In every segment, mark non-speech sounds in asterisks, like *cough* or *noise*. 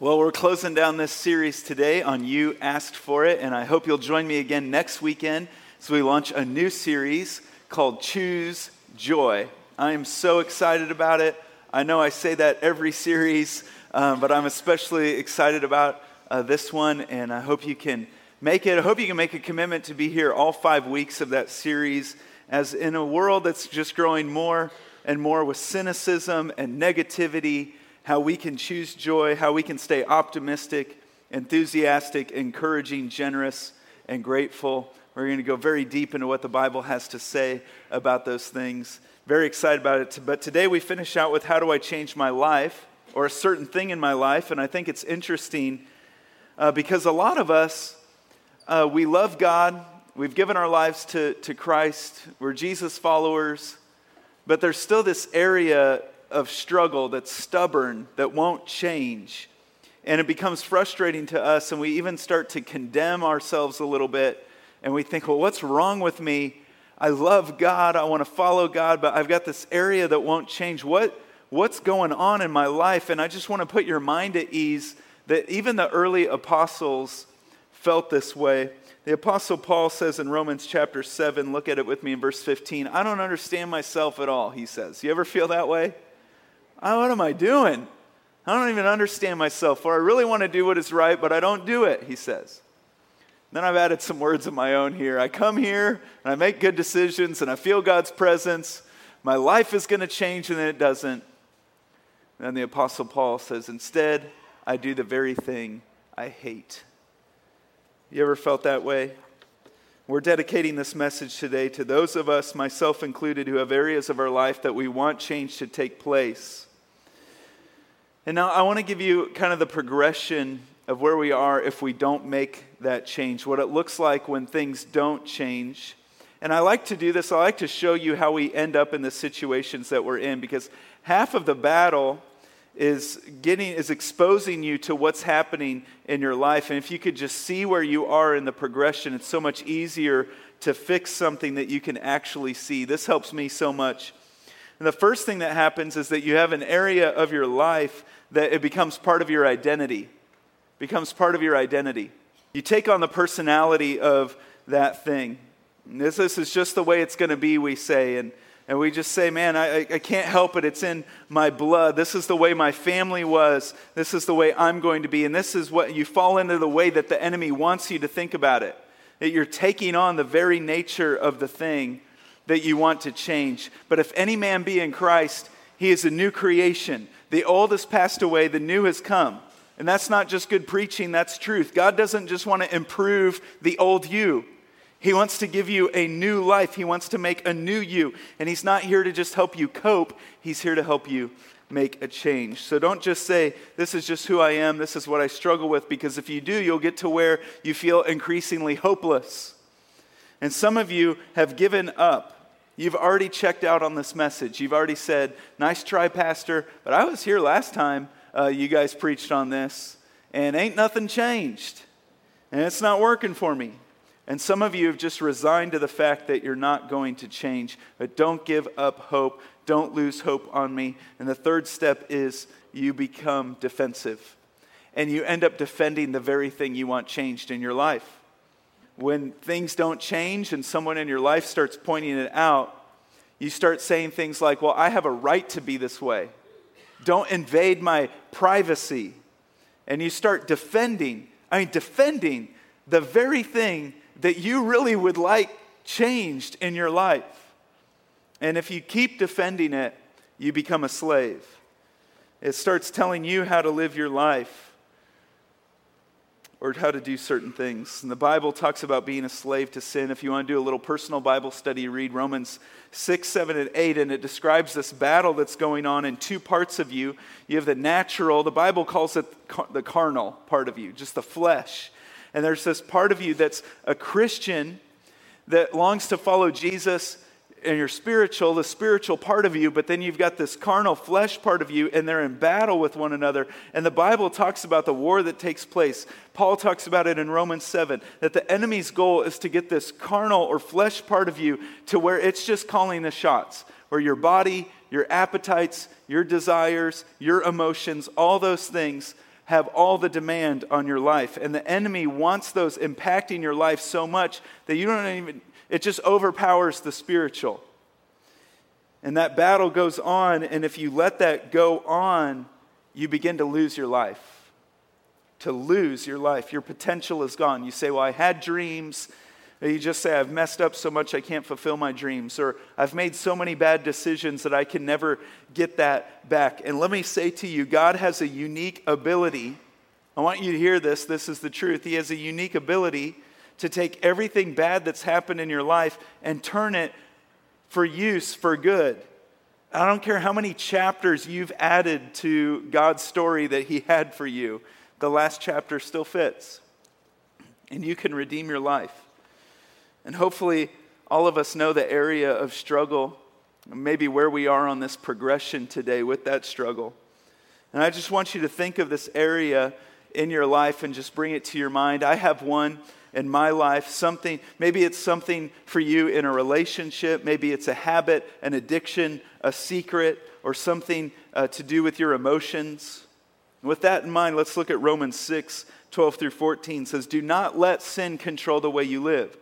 Well, we're closing down this series today on You Asked For It, and I hope you'll join me again next weekend as we launch a new series called Choose Joy. I am so excited about it. I know I say that every series, um, but I'm especially excited about uh, this one, and I hope you can make it. I hope you can make a commitment to be here all five weeks of that series, as in a world that's just growing more and more with cynicism and negativity how we can choose joy, how we can stay optimistic, enthusiastic, encouraging, generous, and grateful. We're going to go very deep into what the Bible has to say about those things. Very excited about it. But today we finish out with how do I change my life or a certain thing in my life. And I think it's interesting uh, because a lot of us, uh, we love God, we've given our lives to, to Christ, we're Jesus followers, but there's still this area of struggle that's stubborn, that won't change. And it becomes frustrating to us, and we even start to condemn ourselves a little bit. And we think, well, what's wrong with me? I love God, I want to follow God, but I've got this area that won't change. What, what's going on in my life? And I just want to put your mind at ease that even the early apostles felt this way. The Apostle Paul says in Romans chapter 7, look at it with me in verse 15, I don't understand myself at all, he says. You ever feel that way? Oh, what am I doing? I don't even understand myself, or I really want to do what is right, but I don't do it, he says. Then I've added some words of my own here. I come here and I make good decisions and I feel God's presence. My life is going to change and then it doesn't. And then the Apostle Paul says, Instead, I do the very thing I hate. You ever felt that way? We're dedicating this message today to those of us, myself included, who have areas of our life that we want change to take place. And now I want to give you kind of the progression of where we are if we don't make that change, what it looks like when things don't change. And I like to do this, I like to show you how we end up in the situations that we're in because half of the battle is getting is exposing you to what's happening in your life. And if you could just see where you are in the progression it's so much easier to fix something that you can actually see. This helps me so much. And the first thing that happens is that you have an area of your life that it becomes part of your identity. Becomes part of your identity. You take on the personality of that thing. This, this is just the way it's going to be, we say. And, and we just say, man, I, I can't help it. It's in my blood. This is the way my family was. This is the way I'm going to be. And this is what you fall into the way that the enemy wants you to think about it. That you're taking on the very nature of the thing that you want to change. But if any man be in Christ, he is a new creation. The old has passed away, the new has come. And that's not just good preaching, that's truth. God doesn't just want to improve the old you. He wants to give you a new life. He wants to make a new you. And He's not here to just help you cope, He's here to help you make a change. So don't just say, This is just who I am, this is what I struggle with, because if you do, you'll get to where you feel increasingly hopeless. And some of you have given up. You've already checked out on this message. You've already said, Nice try, Pastor, but I was here last time uh, you guys preached on this, and ain't nothing changed. And it's not working for me. And some of you have just resigned to the fact that you're not going to change. But don't give up hope. Don't lose hope on me. And the third step is you become defensive. And you end up defending the very thing you want changed in your life when things don't change and someone in your life starts pointing it out, you start saying things like, Well, I have a right to be this way. Don't invade my privacy. And you start defending, I mean, defending the very thing that you really would like changed in your life. And if you keep defending it, you become a slave. It starts telling you how to live your life or how to do certain things. And the Bible talks about being a slave to sin. If you want to do a little personal Bible study, read Romans 6, 7, and 8, and it describes this battle that's going on in two parts of you. You have the natural, the Bible calls it the carnal part of you, just the flesh. And there's this part of you that's a Christian that longs to follow Jesus and you're spiritual, the spiritual part of you, but then you've got this carnal flesh part of you, and they're in battle with one another. And the Bible talks about the war that takes place. Paul talks about it in Romans 7 that the enemy's goal is to get this carnal or flesh part of you to where it's just calling the shots, where your body, your appetites, your desires, your emotions, all those things have all the demand on your life. And the enemy wants those impacting your life so much that you don't even, it just overpowers the spiritual. And that battle goes on, and if you let that go on, you begin to lose your life. To lose your life. Your potential is gone. You say, Well, I had dreams you just say, I've messed up so much I can't fulfill my dreams, or I've made so many bad decisions that I can never get that back. And let me say to you, God has a unique ability. I want you to hear this. This is the truth. He has a unique ability to take everything bad that's happened in your life and turn it for use for good. I don't care how many chapters you've added to God's story that He had for you, the last chapter still fits. And you can redeem your life. And hopefully, all of us know the area of struggle, maybe where we are on this progression today with that struggle. And I just want you to think of this area in your life and just bring it to your mind. I have one in my life, something, maybe it's something for you in a relationship, maybe it's a habit, an addiction, a secret, or something uh, to do with your emotions. with that in mind, let's look at Romans 6 12 through 14. It says, Do not let sin control the way you live.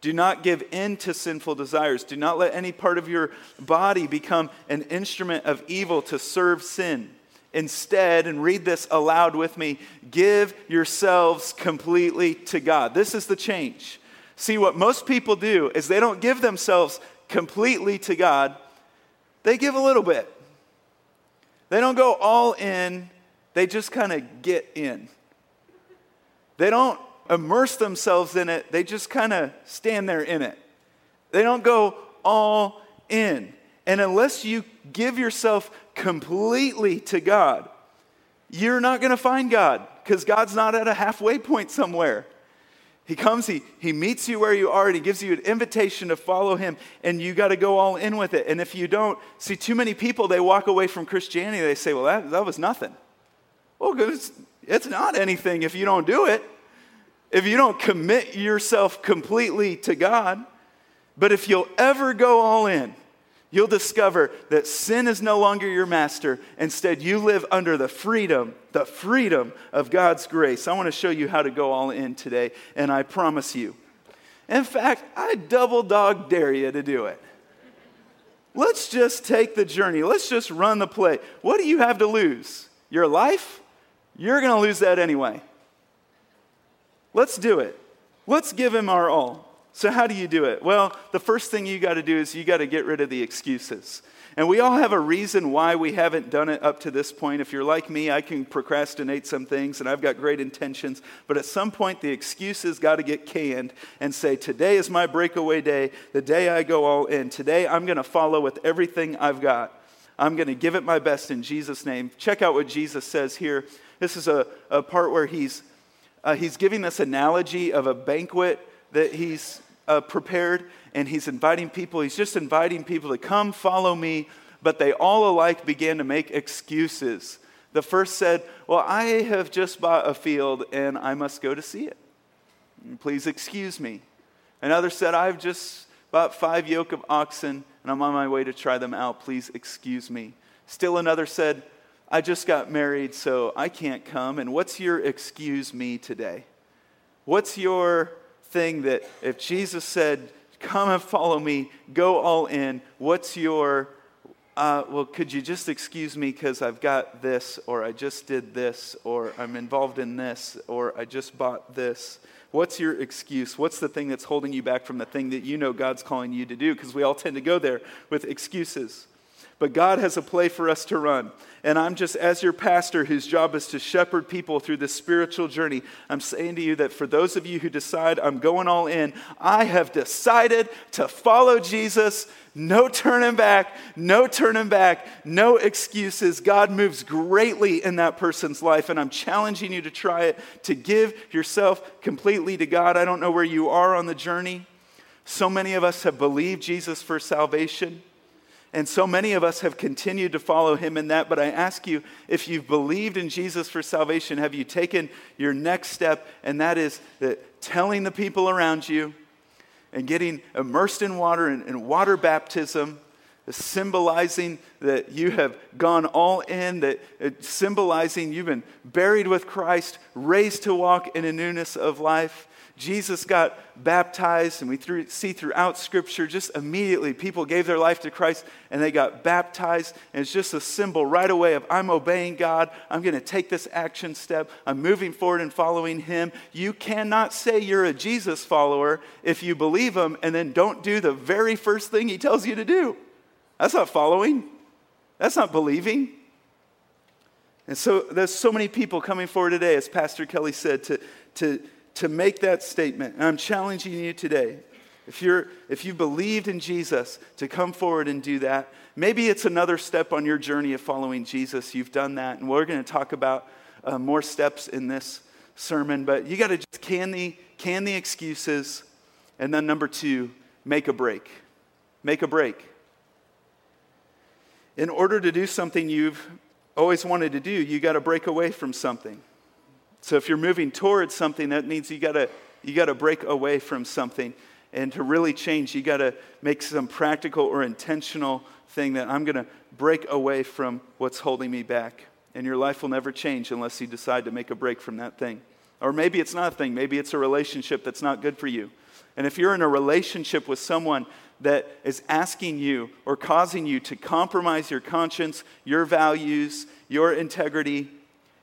Do not give in to sinful desires. Do not let any part of your body become an instrument of evil to serve sin. Instead, and read this aloud with me, give yourselves completely to God. This is the change. See, what most people do is they don't give themselves completely to God, they give a little bit. They don't go all in, they just kind of get in. They don't immerse themselves in it, they just kind of stand there in it. They don't go all in. And unless you give yourself completely to God, you're not going to find God because God's not at a halfway point somewhere. He comes, he, he meets you where you are, and he gives you an invitation to follow him, and you got to go all in with it. And if you don't, see, too many people, they walk away from Christianity, they say, well, that, that was nothing. Well, it's, it's not anything if you don't do it if you don't commit yourself completely to God. But if you'll ever go all in, you'll discover that sin is no longer your master. Instead, you live under the freedom, the freedom of God's grace. I want to show you how to go all in today, and I promise you. In fact, I double dog dare you to do it. Let's just take the journey. Let's just run the play. What do you have to lose? Your life? You're going to lose that anyway. Let's do it. Let's give him our all. So, how do you do it? Well, the first thing you got to do is you got to get rid of the excuses. And we all have a reason why we haven't done it up to this point. If you're like me, I can procrastinate some things and I've got great intentions. But at some point, the excuses got to get canned and say, Today is my breakaway day, the day I go all in. Today, I'm going to follow with everything I've got. I'm going to give it my best in Jesus' name. Check out what Jesus says here. This is a, a part where he's uh, he's giving this analogy of a banquet that he's uh, prepared, and he's inviting people. He's just inviting people to come follow me, but they all alike began to make excuses. The first said, Well, I have just bought a field and I must go to see it. Please excuse me. Another said, I've just bought five yoke of oxen and I'm on my way to try them out. Please excuse me. Still another said, I just got married, so I can't come. And what's your excuse me today? What's your thing that if Jesus said, Come and follow me, go all in, what's your, uh, well, could you just excuse me because I've got this, or I just did this, or I'm involved in this, or I just bought this? What's your excuse? What's the thing that's holding you back from the thing that you know God's calling you to do? Because we all tend to go there with excuses. But God has a play for us to run. And I'm just, as your pastor, whose job is to shepherd people through this spiritual journey, I'm saying to you that for those of you who decide I'm going all in, I have decided to follow Jesus. No turning back, no turning back, no excuses. God moves greatly in that person's life, and I'm challenging you to try it, to give yourself completely to God. I don't know where you are on the journey. So many of us have believed Jesus for salvation. And so many of us have continued to follow him in that. But I ask you, if you've believed in Jesus for salvation, have you taken your next step? And that is that telling the people around you and getting immersed in water and, and water baptism symbolizing that you have gone all in, that uh, symbolizing you've been buried with Christ, raised to walk in a newness of life. Jesus got baptized, and we through, see throughout Scripture just immediately people gave their life to Christ and they got baptized. And it's just a symbol right away of I'm obeying God. I'm going to take this action step. I'm moving forward and following Him. You cannot say you're a Jesus follower if you believe Him and then don't do the very first thing He tells you to do. That's not following, that's not believing. And so there's so many people coming forward today, as Pastor Kelly said, to, to to make that statement. And I'm challenging you today. If, you're, if you believed in Jesus, to come forward and do that. Maybe it's another step on your journey of following Jesus. You've done that. And we're going to talk about uh, more steps in this sermon. But you got to just can the, can the excuses. And then, number two, make a break. Make a break. In order to do something you've always wanted to do, you got to break away from something. So if you're moving towards something, that means you gotta you gotta break away from something. And to really change, you gotta make some practical or intentional thing that I'm gonna break away from what's holding me back. And your life will never change unless you decide to make a break from that thing. Or maybe it's not a thing, maybe it's a relationship that's not good for you. And if you're in a relationship with someone that is asking you or causing you to compromise your conscience, your values, your integrity,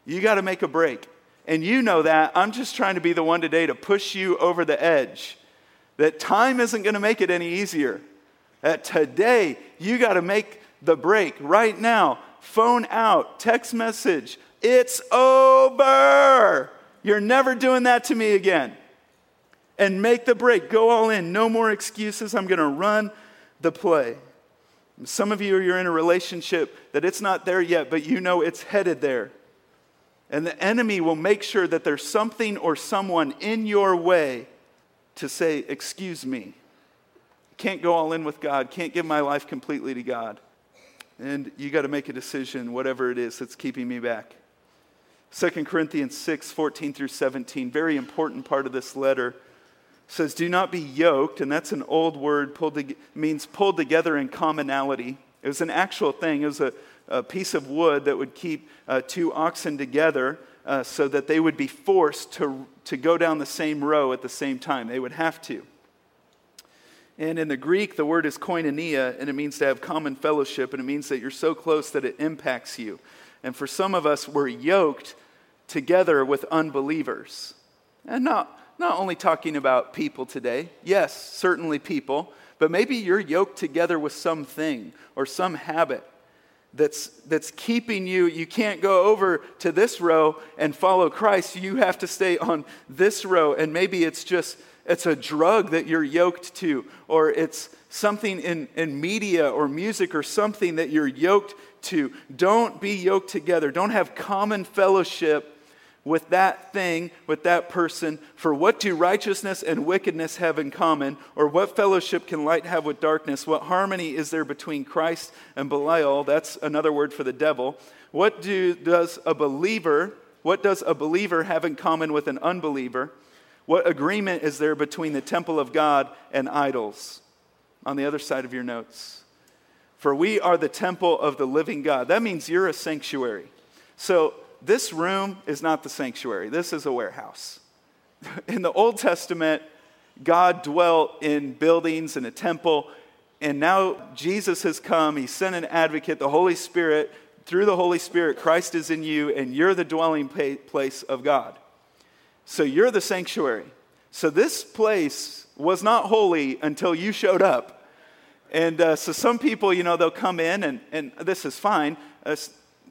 you got to make a break and you know that, I'm just trying to be the one today to push you over the edge. That time isn't going to make it any easier. That today, you got to make the break right now. Phone out, text message. It's over. You're never doing that to me again. And make the break. Go all in. No more excuses. I'm going to run the play. Some of you, you're in a relationship that it's not there yet, but you know it's headed there. And the enemy will make sure that there's something or someone in your way to say, Excuse me. Can't go all in with God, can't give my life completely to God. And you got to make a decision, whatever it is that's keeping me back. 2 Corinthians 6 14 through 17, very important part of this letter, says, Do not be yoked, and that's an old word, pulled to, means pulled together in commonality. It was an actual thing, it was a a piece of wood that would keep uh, two oxen together uh, so that they would be forced to, to go down the same row at the same time. They would have to. And in the Greek, the word is koinonia, and it means to have common fellowship, and it means that you're so close that it impacts you. And for some of us, we're yoked together with unbelievers. And not, not only talking about people today, yes, certainly people, but maybe you're yoked together with something or some habit that's, that's keeping you. You can't go over to this row and follow Christ. You have to stay on this row. And maybe it's just, it's a drug that you're yoked to, or it's something in, in media or music or something that you're yoked to. Don't be yoked together. Don't have common fellowship with that thing, with that person, for what do righteousness and wickedness have in common? Or what fellowship can light have with darkness? What harmony is there between Christ and Belial? That's another word for the devil. What do, does a believer, what does a believer have in common with an unbeliever? What agreement is there between the temple of God and idols? On the other side of your notes. For we are the temple of the living God. That means you're a sanctuary. So this room is not the sanctuary, this is a warehouse. *laughs* In the Old Testament, God dwelt in buildings and a temple, and now Jesus has come. He sent an advocate, the Holy Spirit. Through the Holy Spirit, Christ is in you, and you're the dwelling place of God. So you're the sanctuary. So this place was not holy until you showed up. And uh, so some people, you know, they'll come in, and, and this is fine. Uh,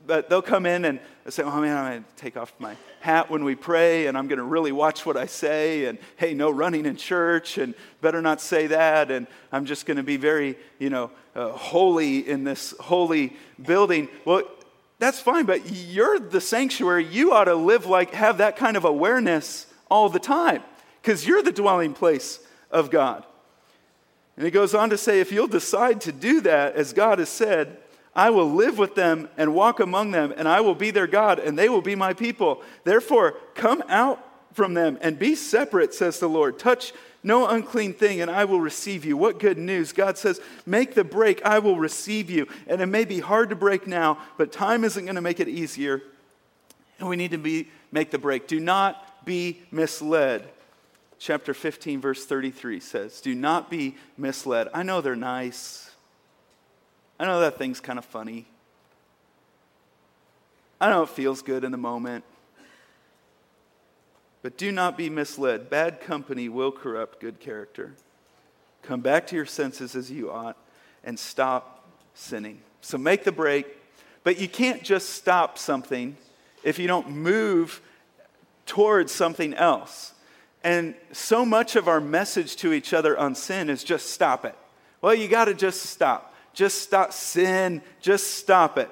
but they'll come in and say, oh man, I'm going to take off my hat when we pray and I'm going to really watch what I say. And hey, no running in church and better not say that. And I'm just going to be very, you know, uh, holy in this holy building. Well, that's fine, but you're the sanctuary. You ought to live like, have that kind of awareness all the time because you're the dwelling place of God. And he goes on to say, if you'll decide to do that, as God has said, I will live with them and walk among them, and I will be their God, and they will be my people. Therefore, come out from them and be separate, says the Lord. Touch No unclean thing, and I will receive you. What good news. God says, Make the break, I will receive you. And it may be hard to break now, but time isn't going to make it easier. And we need to be, make the break. Do not be misled. Chapter 15, verse 33 says, Do not be misled. I know they're nice. I know that thing's kind of funny. I know it feels good in the moment. But do not be misled. Bad company will corrupt good character. Come back to your senses as you ought and stop sinning. So make the break, but you can't just stop something if you don't move towards something else. And so much of our message to each other on sin is just stop it. Well, you got to just stop. Just stop sin, just stop it.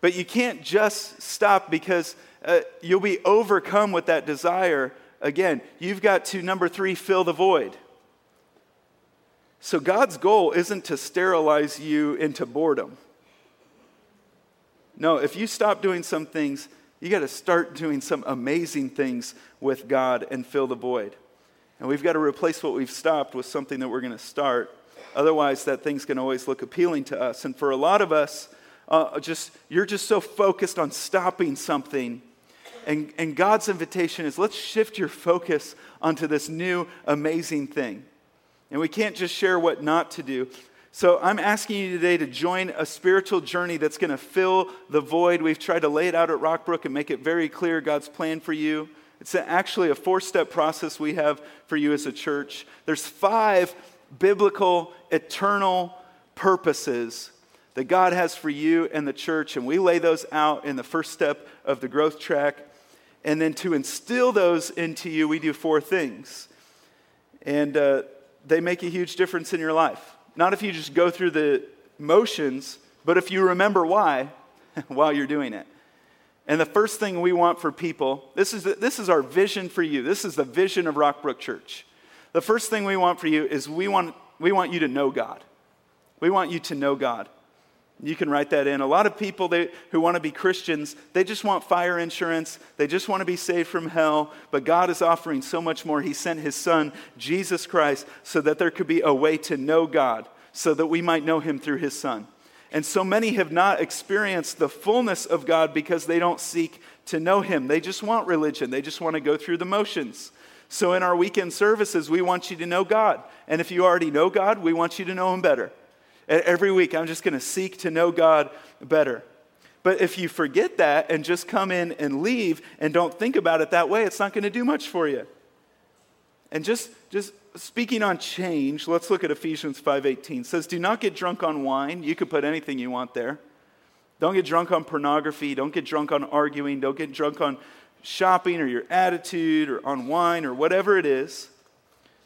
But you can't just stop because uh, you'll be overcome with that desire. Again, you've got to, number three, fill the void. So God's goal isn't to sterilize you into boredom. No, if you stop doing some things, you got to start doing some amazing things with God and fill the void. And we've got to replace what we've stopped with something that we're going to start. Otherwise, that thing's to always look appealing to us. And for a lot of us, uh, just you're just so focused on stopping something and, and God's invitation is let's shift your focus onto this new amazing thing. And we can't just share what not to do. So I'm asking you today to join a spiritual journey that's going to fill the void. We've tried to lay it out at Rockbrook and make it very clear God's plan for you. It's actually a four step process we have for you as a church. There's five biblical, eternal purposes that God has for you and the church, and we lay those out in the first step of the growth track. And then to instill those into you, we do four things. And uh, they make a huge difference in your life. Not if you just go through the motions, but if you remember why *laughs* while you're doing it. And the first thing we want for people, this is, the, this is our vision for you. This is the vision of Rockbrook Church. The first thing we want for you is we want, we want you to know God. We want you to know God. You can write that in. A lot of people they, who want to be Christians, they just want fire insurance. They just want to be saved from hell. But God is offering so much more. He sent His Son, Jesus Christ, so that there could be a way to know God, so that we might know Him through His Son. And so many have not experienced the fullness of God because they don't seek to know Him. They just want religion, they just want to go through the motions. So in our weekend services, we want you to know God. And if you already know God, we want you to know Him better. Every week, I'm just going to seek to know God better. But if you forget that and just come in and leave and don't think about it that way, it's not going to do much for you. And just, just speaking on change, let's look at Ephesians 5:18. It says, "Do not get drunk on wine." You could put anything you want there. Don't get drunk on pornography. Don't get drunk on arguing. Don't get drunk on shopping or your attitude or on wine or whatever it is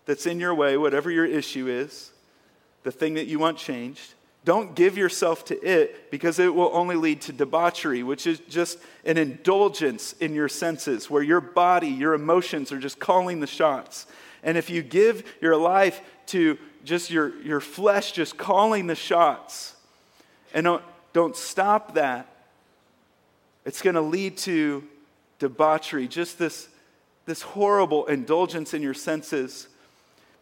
that's in your way, whatever your issue is the thing that you want changed. Don't give yourself to it because it will only lead to debauchery, which is just an indulgence in your senses where your body, your emotions are just calling the shots. And if you give your life to just your, your flesh just calling the shots and don't, don't stop that, it's going to lead to debauchery, just this, this horrible indulgence in your senses.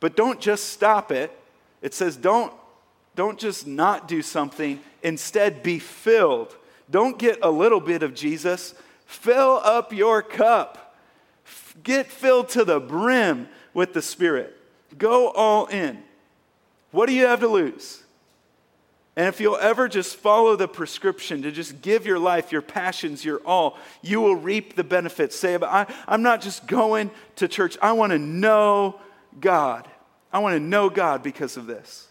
But don't just stop it it says, don't, don't just not do something, instead, be filled. Don't get a little bit of Jesus, fill up your cup. Get filled to the brim with the Spirit. Go all in. What do you have to lose? And if you'll ever just follow the prescription to just give your life, your passions, your all, you will reap the benefits. Say, I, I'm not just going to church, I want to know God. I want to know God because of this.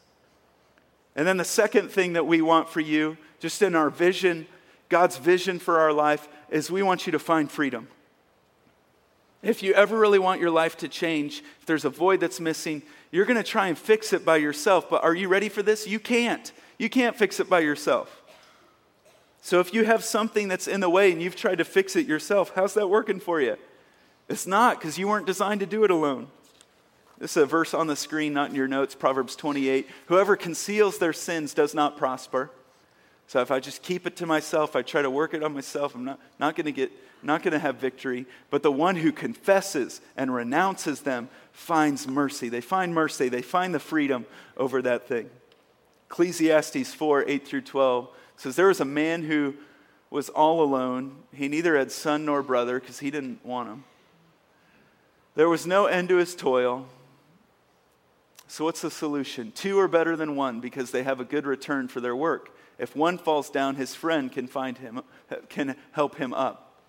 And then the second thing that we want for you, just in our vision, God's vision for our life, is we want you to find freedom. If you ever really want your life to change, if there's a void that's missing, you're going to try and fix it by yourself. But are you ready for this? You can't. You can't fix it by yourself. So if you have something that's in the way and you've tried to fix it yourself, how's that working for you? It's not because you weren't designed to do it alone. This is a verse on the screen, not in your notes, Proverbs 28. Whoever conceals their sins does not prosper. So if I just keep it to myself, I try to work it on myself, I'm not, not going to get not going to have victory. But the one who confesses and renounces them finds mercy. They find mercy. They find the freedom over that thing. Ecclesiastes 4 8 through 12 says, There was a man who was all alone. He neither had son nor brother because he didn't want him. There was no end to his toil. So, what's the solution? Two are better than one because they have a good return for their work. If one falls down, his friend can find him, can help him up.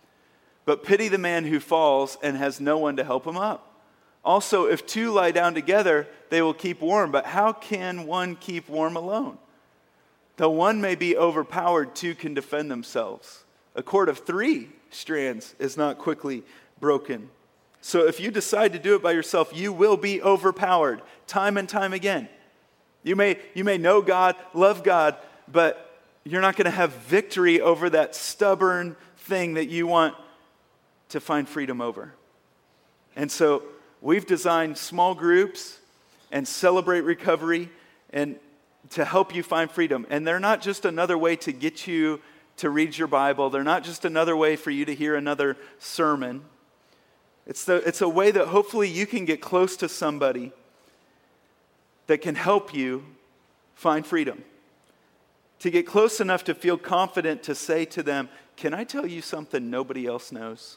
But pity the man who falls and has no one to help him up. Also, if two lie down together, they will keep warm. But how can one keep warm alone? Though one may be overpowered, two can defend themselves. A cord of three strands is not quickly broken. So if you decide to do it by yourself, you will be overpowered time and time again. You may, you may know God, love God, but you're not going to have victory over that stubborn thing that you want to find freedom over. And so we've designed small groups and celebrate recovery and to help you find freedom. And they're not just another way to get you to read your Bible, they're not just another way for you to hear another sermon. It's, the, it's a way that hopefully you can get close to somebody that can help you find freedom. To get close enough to feel confident to say to them, Can I tell you something nobody else knows?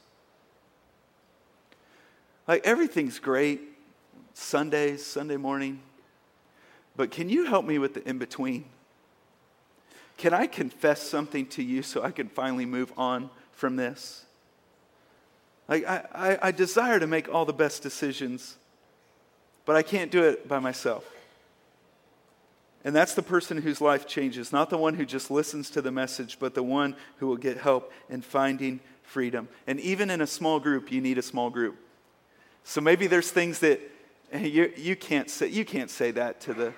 Like everything's great, Sundays, Sunday morning, but can you help me with the in between? Can I confess something to you so I can finally move on from this? Like, I, I, I, desire to make all the best decisions, but I can't do it by myself. And that's the person whose life changes, not the one who just listens to the message, but the one who will get help in finding freedom. And even in a small group, you need a small group. So maybe there's things that you, you, can't, say, you can't say that to the,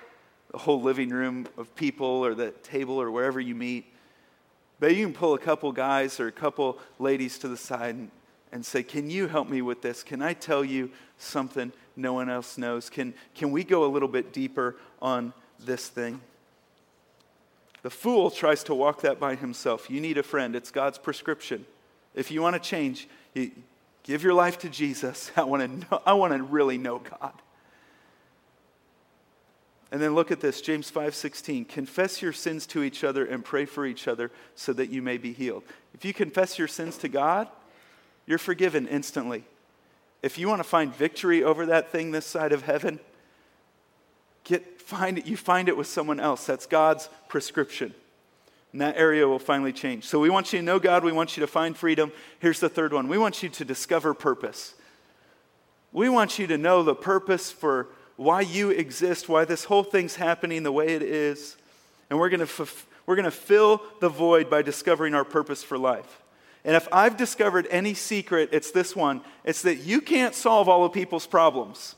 the whole living room of people or the table or wherever you meet. But you can pull a couple guys or a couple ladies to the side and, and say, Can you help me with this? Can I tell you something no one else knows? Can, can we go a little bit deeper on this thing? The fool tries to walk that by himself. You need a friend, it's God's prescription. If you want to change, you, Give your life to Jesus. *laughs* I want to know, I want to really know God. And then look at this, James 5:16. Confess your sins to each other and pray for each other so that you may be healed. If you confess your sins to God, you're forgiven instantly. If you want to find victory over that thing this side of heaven, get find it, you find it with someone else. That's God's prescription. And that area will finally change. So we want you to know God. We want you to find freedom. Here's the third one we want you to discover purpose. We want you to know the purpose for why you exist, why this whole thing's happening the way it is. And we're going to, we're going to fill the void by discovering our purpose for life. And if I've discovered any secret, it's this one it's that you can't solve all of people's problems.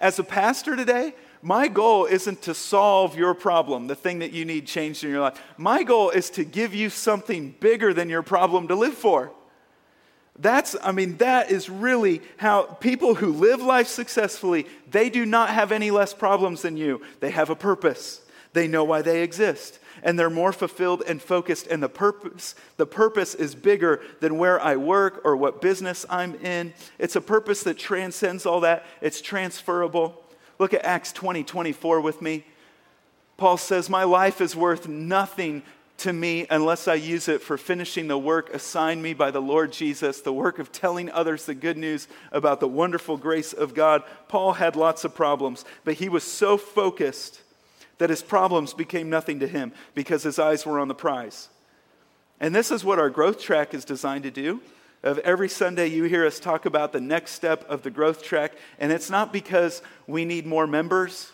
As a pastor today, my goal isn't to solve your problem, the thing that you need changed in your life. My goal is to give you something bigger than your problem to live for. That's, I mean, that is really how people who live life successfully, they do not have any less problems than you. They have a purpose. They know why they exist. And they're more fulfilled and focused. And the purpose, the purpose is bigger than where I work or what business I'm in. It's a purpose that transcends all that. It's transferable. Look at Acts 20 24 with me. Paul says, My life is worth nothing to me unless I use it for finishing the work assigned me by the Lord Jesus, the work of telling others the good news about the wonderful grace of God. Paul had lots of problems, but he was so focused that his problems became nothing to him because his eyes were on the prize. And this is what our growth track is designed to do of every Sunday you hear us talk about the next step of the growth track, and it's not because we need more members,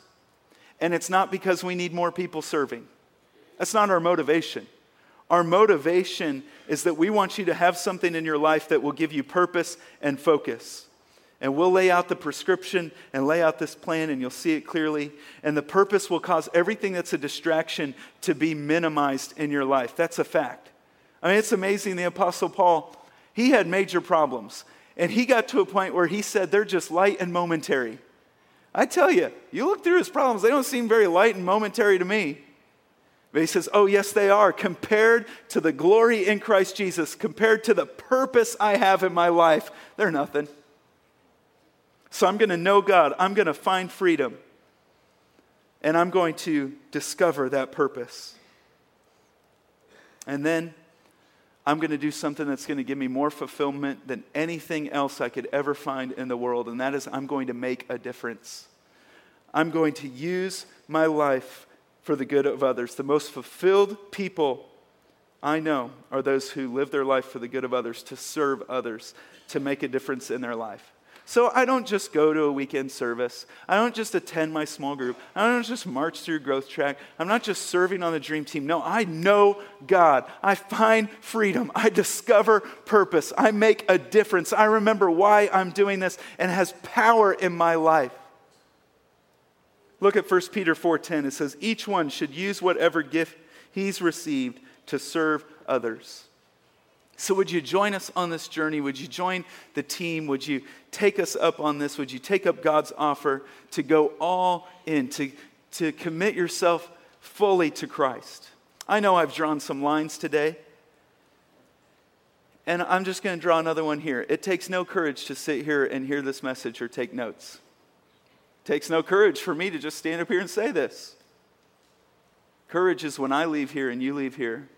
and it's not because we need more people serving. That's not our motivation. Our motivation is that we want you to have something in your life that will give you purpose and focus. And we'll lay out the prescription and lay out this plan, and you'll see it clearly. And the purpose will cause everything that's a distraction to be minimized in your life. That's a fact. I mean, it's amazing. The Apostle Paul, he had major problems. And he got to a point where he said they're just light and momentary. I tell you, you look through his problems, they don't seem very light and momentary to me. But he says, Oh, yes, they are. Compared to the glory in Christ Jesus, compared to the purpose I have in my life, they're nothing. So I'm going to know God. I'm going to find freedom. And I'm going to discover that purpose. And then I'm going to do something that's going to give me more fulfillment than anything else I could ever find in the world. And that is, I'm going to make a difference. I'm going to use my life for the good of others. The most fulfilled people I know are those who live their life for the good of others, to serve others, to make a difference in their life. So I don't just go to a weekend service. I don't just attend my small group. I don't just march through growth track. I'm not just serving on the dream team. No, I know God. I find freedom. I discover purpose. I make a difference. I remember why I'm doing this and has power in my life. Look at 1 Peter 4:10. It says each one should use whatever gift he's received to serve others. So, would you join us on this journey? Would you join the team? Would you take us up on this? Would you take up God's offer to go all in, to, to commit yourself fully to Christ? I know I've drawn some lines today, and I'm just going to draw another one here. It takes no courage to sit here and hear this message or take notes. It takes no courage for me to just stand up here and say this. Courage is when I leave here and you leave here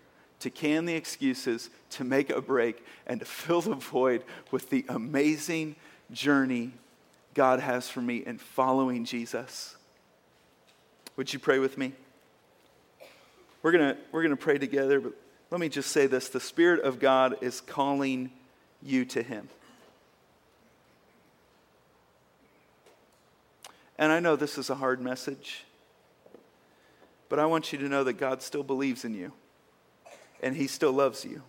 to can the excuses, to make a break, and to fill the void with the amazing journey God has for me in following Jesus. Would you pray with me? We're going we're going to pray together, but let me just say this the Spirit of God is calling you to Him. And I know this is a hard message, but I want you to know that God still believes in you and He still loves you.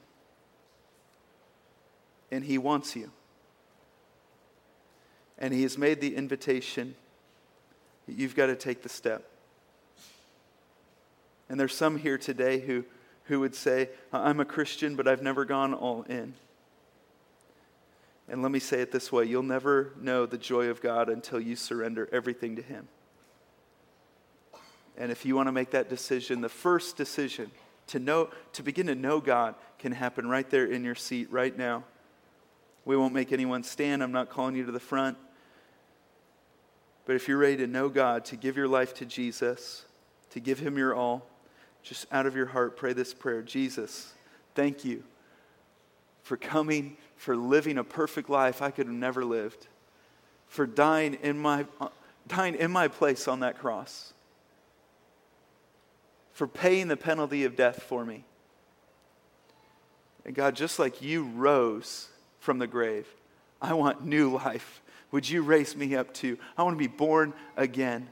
And He wants you. And He has made the invitation. You've got to take the step. And there's some here today who, who would say, I'm a Christian, but I've never gone all in. And let me say it this way you'll never know the joy of God until you surrender everything to Him. And if you want to make that decision, the first decision to know to begin to know God can happen right there in your seat right now. We won't make anyone stand. I'm not calling you to the front. But if you're ready to know God, to give your life to Jesus, to give him your all, just out of your heart pray this prayer. Jesus, thank you for coming, for living a perfect life I could have never lived, for dying in my dying in my place on that cross for paying the penalty of death for me. And God, just like you rose from the grave, I want new life. Would you raise me up too? I want to be born again.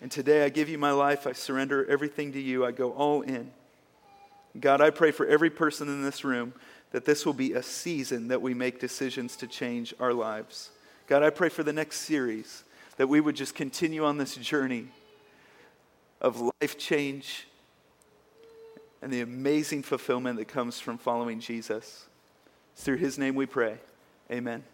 And today I give you my life. I surrender everything to you. I go all in. God, I pray for every person in this room that this will be a season that we make decisions to change our lives. God, I pray for the next series that we would just continue on this journey of life change and the amazing fulfillment that comes from following Jesus. It's through his name we pray. Amen.